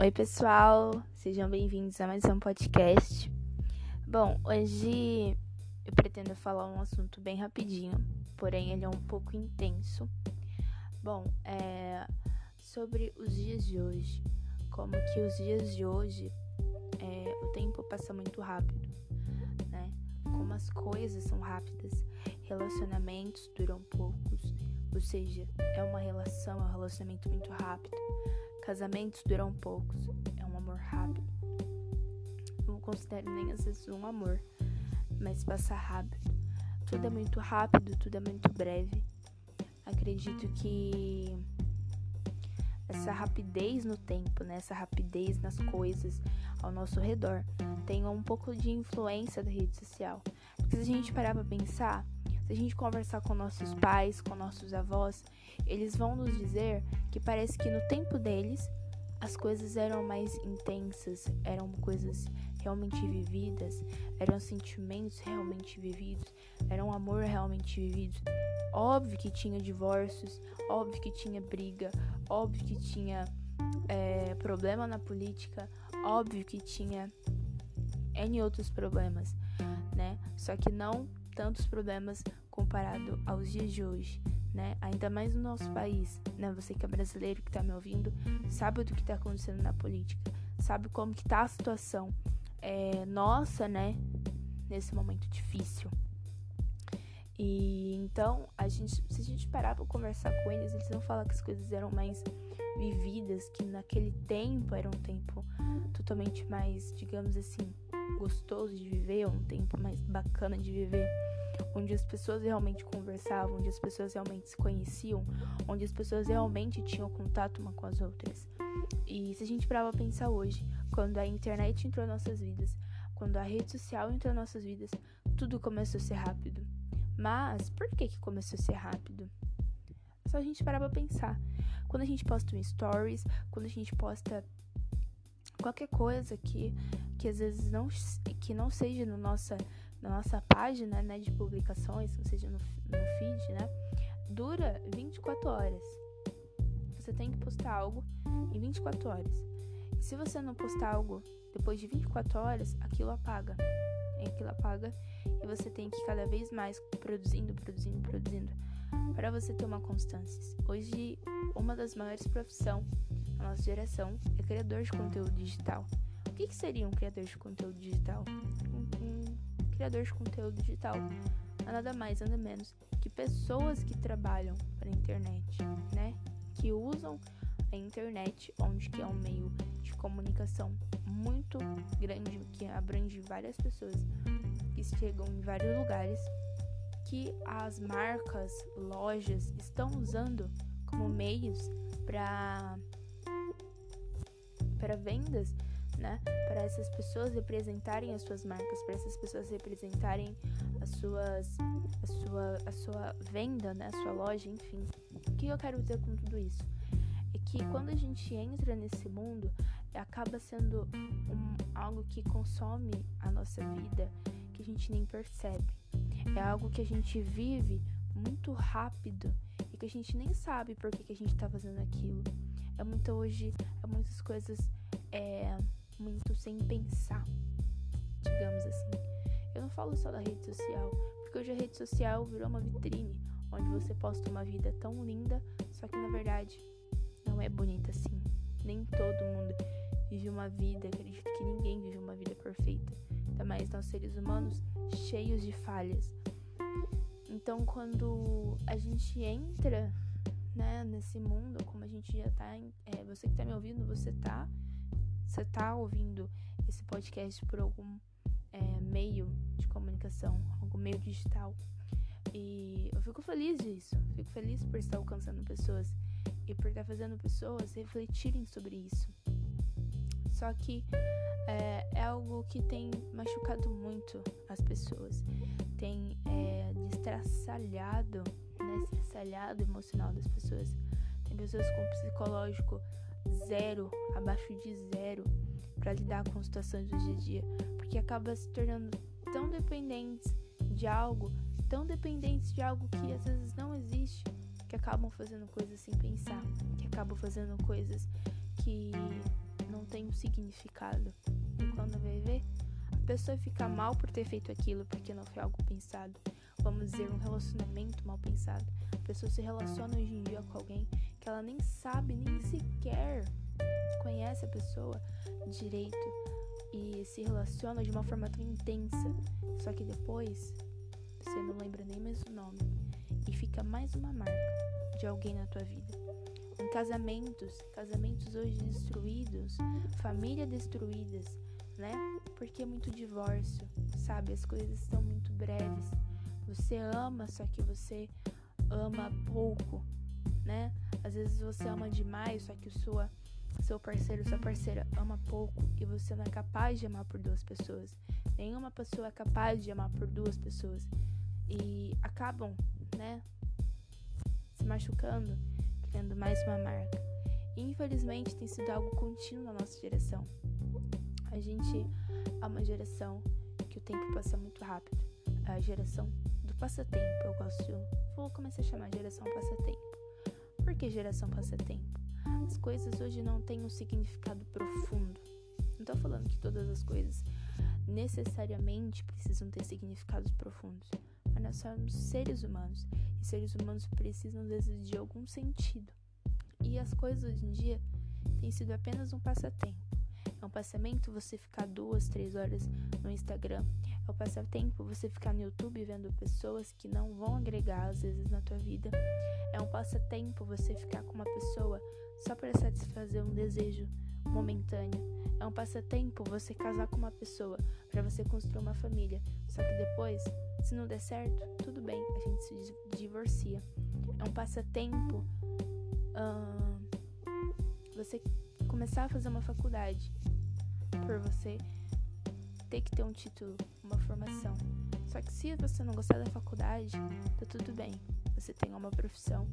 Oi, pessoal, sejam bem-vindos a mais um podcast. Bom, hoje eu pretendo falar um assunto bem rapidinho, porém ele é um pouco intenso. Bom, é sobre os dias de hoje, como que os dias de hoje é, o tempo passa muito rápido, né? Como as coisas são rápidas, relacionamentos duram poucos, ou seja, é uma relação, é um relacionamento muito rápido Casamentos duram poucos, é um amor rápido. Não considero nem às vezes um amor, mas passa rápido. Tudo é muito rápido, tudo é muito breve. Acredito que essa rapidez no tempo, né? essa rapidez nas coisas ao nosso redor, tem um pouco de influência da rede social. Porque se a gente parar pra pensar, se a gente conversar com nossos pais, com nossos avós, eles vão nos dizer que parece que no tempo deles as coisas eram mais intensas, eram coisas realmente vividas, eram sentimentos realmente vividos, era um amor realmente vivido. Óbvio que tinha divórcios, óbvio que tinha briga, óbvio que tinha é, problema na política, óbvio que tinha N outros problemas, né? Só que não tantos problemas comparado aos dias de hoje, né? Ainda mais no nosso país, né? Você que é brasileiro que tá me ouvindo, sabe do que tá acontecendo na política, sabe como que tá a situação é, nossa, né? Nesse momento difícil. E então, a gente, se a gente parar pra conversar com eles, eles vão falar que as coisas eram mais vividas, que naquele tempo era um tempo totalmente mais, digamos assim, gostoso de viver, um tempo mais bacana de viver onde as pessoas realmente conversavam, onde as pessoas realmente se conheciam, onde as pessoas realmente tinham contato uma com as outras. E se a gente parar pra pensar hoje, quando a internet entrou em nossas vidas, quando a rede social entrou em nossas vidas, tudo começou a ser rápido. Mas por que que começou a ser rápido? Só a gente parar pra pensar. Quando a gente posta um stories, quando a gente posta qualquer coisa que, que às vezes não, que não seja no nossa, na nossa página né, de publicações, ou seja, no, no feed, né? Dura 24 horas. Você tem que postar algo em 24 horas. E se você não postar algo depois de 24 horas, aquilo apaga. Aquilo apaga e você tem que cada vez mais produzindo, produzindo, produzindo para você ter uma constância. Hoje, uma das maiores profissões da nossa geração é criador de conteúdo digital. O que, que seria um criador de conteúdo digital? Um, um criador de conteúdo digital é nada mais, nada menos que pessoas que trabalham para a internet, né? Que usam a internet, onde que é um meio de comunicação muito grande, que abrange várias pessoas que chegam em vários lugares, que as marcas, lojas estão usando como meios para para vendas né? Para essas pessoas representarem as suas marcas, para essas pessoas representarem as suas, a sua, a sua venda, né? A sua loja, enfim. O que eu quero dizer com tudo isso? É que quando a gente entra nesse mundo, acaba sendo um, algo que consome a nossa vida que a gente nem percebe. É algo que a gente vive muito rápido e que a gente nem sabe por que, que a gente tá fazendo aquilo. É muito hoje, é muitas coisas é, muito sem pensar, digamos assim. Eu não falo só da rede social, porque hoje a rede social virou uma vitrine onde você posta uma vida tão linda, só que na verdade não é bonita assim. Nem todo mundo vive uma vida, acredito que ninguém vive uma vida perfeita. Ainda mais nós seres humanos cheios de falhas. Então quando a gente entra né, nesse mundo, como a gente já tá. É, você que tá me ouvindo, você tá você tá ouvindo esse podcast por algum é, meio de comunicação, algum meio digital. E eu fico feliz disso. Fico feliz por estar alcançando pessoas e por estar fazendo pessoas refletirem sobre isso. Só que é, que tem machucado muito as pessoas, tem é, destraçalhado, né, estraçalhado o emocional das pessoas. Tem pessoas com psicológico zero, abaixo de zero, para lidar com situações do dia a dia, porque acaba se tornando tão dependentes de algo, tão dependentes de algo que às vezes não existe, que acabam fazendo coisas sem pensar, que acabam fazendo coisas que não tem um significado. E quando vai ver, a pessoa fica mal por ter feito aquilo porque não foi algo pensado. Vamos dizer, um relacionamento mal pensado. A pessoa se relaciona hoje em dia com alguém que ela nem sabe, nem sequer conhece a pessoa direito e se relaciona de uma forma tão intensa. Só que depois você não lembra nem mais o nome e fica mais uma marca de alguém na tua vida. Em casamentos, casamentos hoje destruídos, família destruídas, né? Porque é muito divórcio, sabe? As coisas estão muito breves. Você ama, só que você ama pouco, né? Às vezes você ama demais, só que o sua seu parceiro, sua parceira ama pouco e você não é capaz de amar por duas pessoas. Nenhuma pessoa é capaz de amar por duas pessoas e acabam, né, se machucando, criando mais uma marca. Infelizmente tem sido algo contínuo na nossa geração. A gente é uma geração que o tempo passa muito rápido. É a geração do passatempo. Eu gosto, vou começar a chamar geração passatempo. Por que geração passatempo? As coisas hoje não têm um significado profundo. Não tô falando que todas as coisas necessariamente precisam ter significados profundos mas nós somos seres humanos e seres humanos precisam de algum sentido. E as coisas hoje em dia têm sido apenas um passatempo. É um passamento você ficar duas, três horas no Instagram. É um passatempo você ficar no YouTube vendo pessoas que não vão agregar às vezes na tua vida. É um passatempo você ficar com uma pessoa só para satisfazer um desejo momentâneo. É um passatempo você casar com uma pessoa para você construir uma família. Só que depois se não der certo, tudo bem, a gente se divorcia. É um passatempo uh, você começar a fazer uma faculdade por você ter que ter um título, uma formação. Só que se você não gostar da faculdade, tá tudo bem. Você tem uma profissão.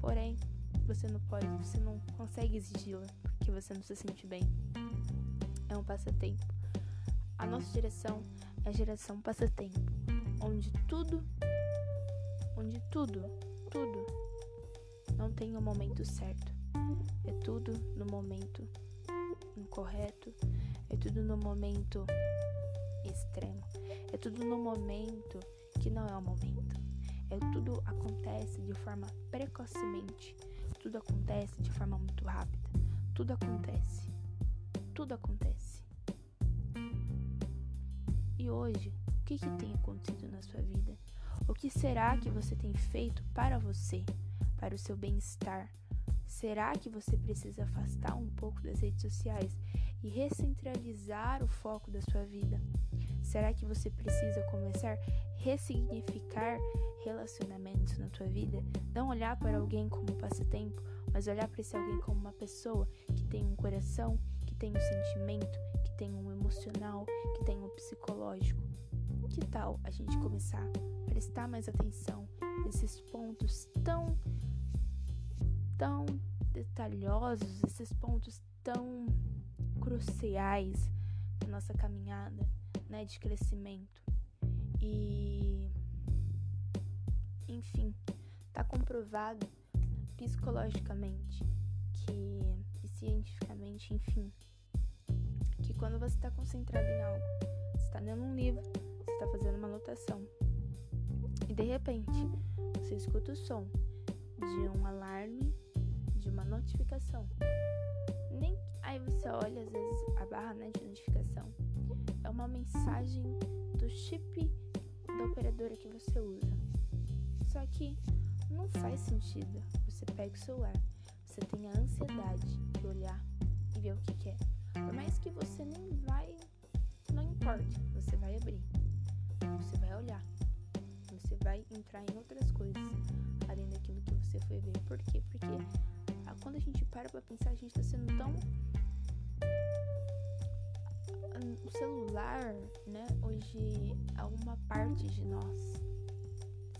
Porém, você não pode, você não consegue exigi-la porque você não se sente bem. É um passatempo. A nossa geração é a geração passatempo onde tudo, onde tudo, tudo não tem o um momento certo. É tudo no momento incorreto, é tudo no momento extremo, é tudo no momento que não é o momento. É tudo acontece de forma precocemente, tudo acontece de forma muito rápida, tudo acontece, tudo acontece. E hoje o que, que tem acontecido na sua vida? O que será que você tem feito para você, para o seu bem-estar? Será que você precisa afastar um pouco das redes sociais e recentralizar o foco da sua vida? Será que você precisa começar a ressignificar relacionamentos na tua vida? Não olhar para alguém como passatempo, mas olhar para esse alguém como uma pessoa que tem um coração, que tem um sentimento, que tem um emocional, que tem um psicológico que tal a gente começar a prestar mais atenção nesses pontos tão tão detalhosos, esses pontos tão cruciais da nossa caminhada, né, de crescimento. E enfim, tá comprovado psicologicamente que e cientificamente, enfim, que quando você está concentrado em algo, você está lendo um livro, está fazendo uma anotação. E de repente, você escuta o som de um alarme, de uma notificação. Nem aí você olha às vezes a barra né, de notificação. É uma mensagem do chip da operadora que você usa. Só que não faz sentido. Você pega o celular, você tem a ansiedade de olhar e ver o que quer. É. Por mais que você nem vai, não importa, você vai abrir você vai olhar. Você vai entrar em outras coisas além daquilo que você foi ver. Por quê? Porque ah, quando a gente para pra pensar, a gente tá sendo tão. O celular, né, hoje é uma parte de nós.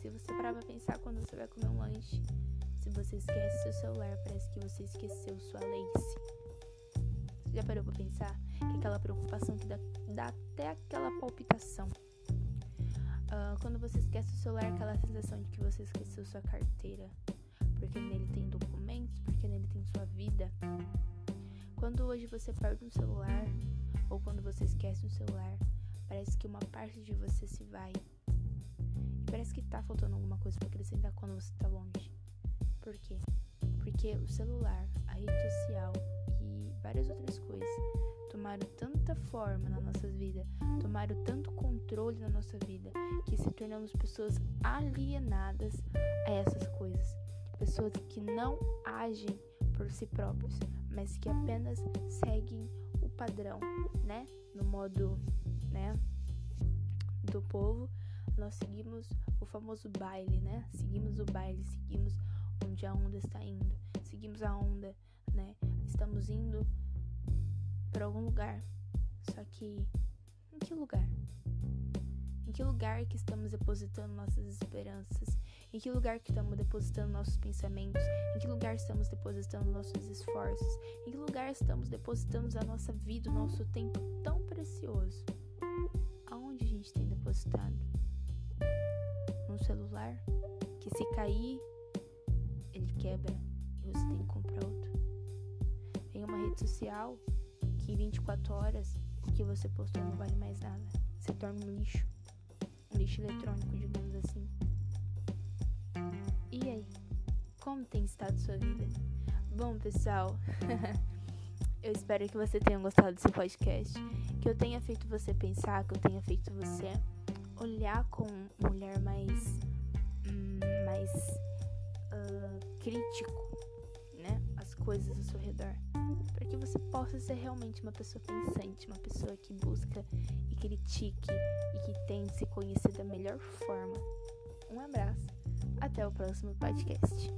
Se você parar pra pensar quando você vai comer um lanche, se você esquece seu celular, parece que você esqueceu sua lace. Você já parou pra pensar que aquela preocupação que dá, dá até aquela palpitação Uh, quando você esquece o celular, aquela sensação de que você esqueceu sua carteira, porque nele tem documentos, Quando hoje você perde um celular ou quando você esquece um celular, parece que uma parte de você se vai. E parece que tá faltando alguma coisa para acrescentar quando você tá longe. Por quê? Porque o celular, a rede social e várias outras coisas tomaram tanta forma na nossa vida, tomaram tanto controle na nossa vida, que se tornamos pessoas alienadas a essas coisas. Pessoas que não agem por si próprios, mas que apenas seguem o padrão, né? No modo, né, do povo, nós seguimos o famoso baile, né? Seguimos o baile, seguimos onde a onda está indo, seguimos a onda, né? Estamos indo para algum lugar. Só que em que lugar? Em que lugar que estamos depositando nossas esperanças? Em que lugar que estamos depositando nossos pensamentos? Em que lugar estamos depositando nossos esforços? Em que lugar estamos depositando a nossa vida, o nosso tempo tão precioso? Aonde a gente tem depositado? Num celular que se cair, ele quebra e você tem que comprar outro. Em uma rede social que 24 horas o que você postou não vale mais nada. Se torna um lixo. Um lixo eletrônico, digamos. E aí? Como tem estado sua vida? Bom, pessoal, eu espero que você tenha gostado desse podcast. Que eu tenha feito você pensar, que eu tenha feito você olhar com um olhar mais. Hum, mais. Uh, crítico, né? As coisas ao seu redor para que você possa ser realmente uma pessoa pensante, uma pessoa que busca e critique e que tente se conhecer da melhor forma. Um abraço, até o próximo podcast.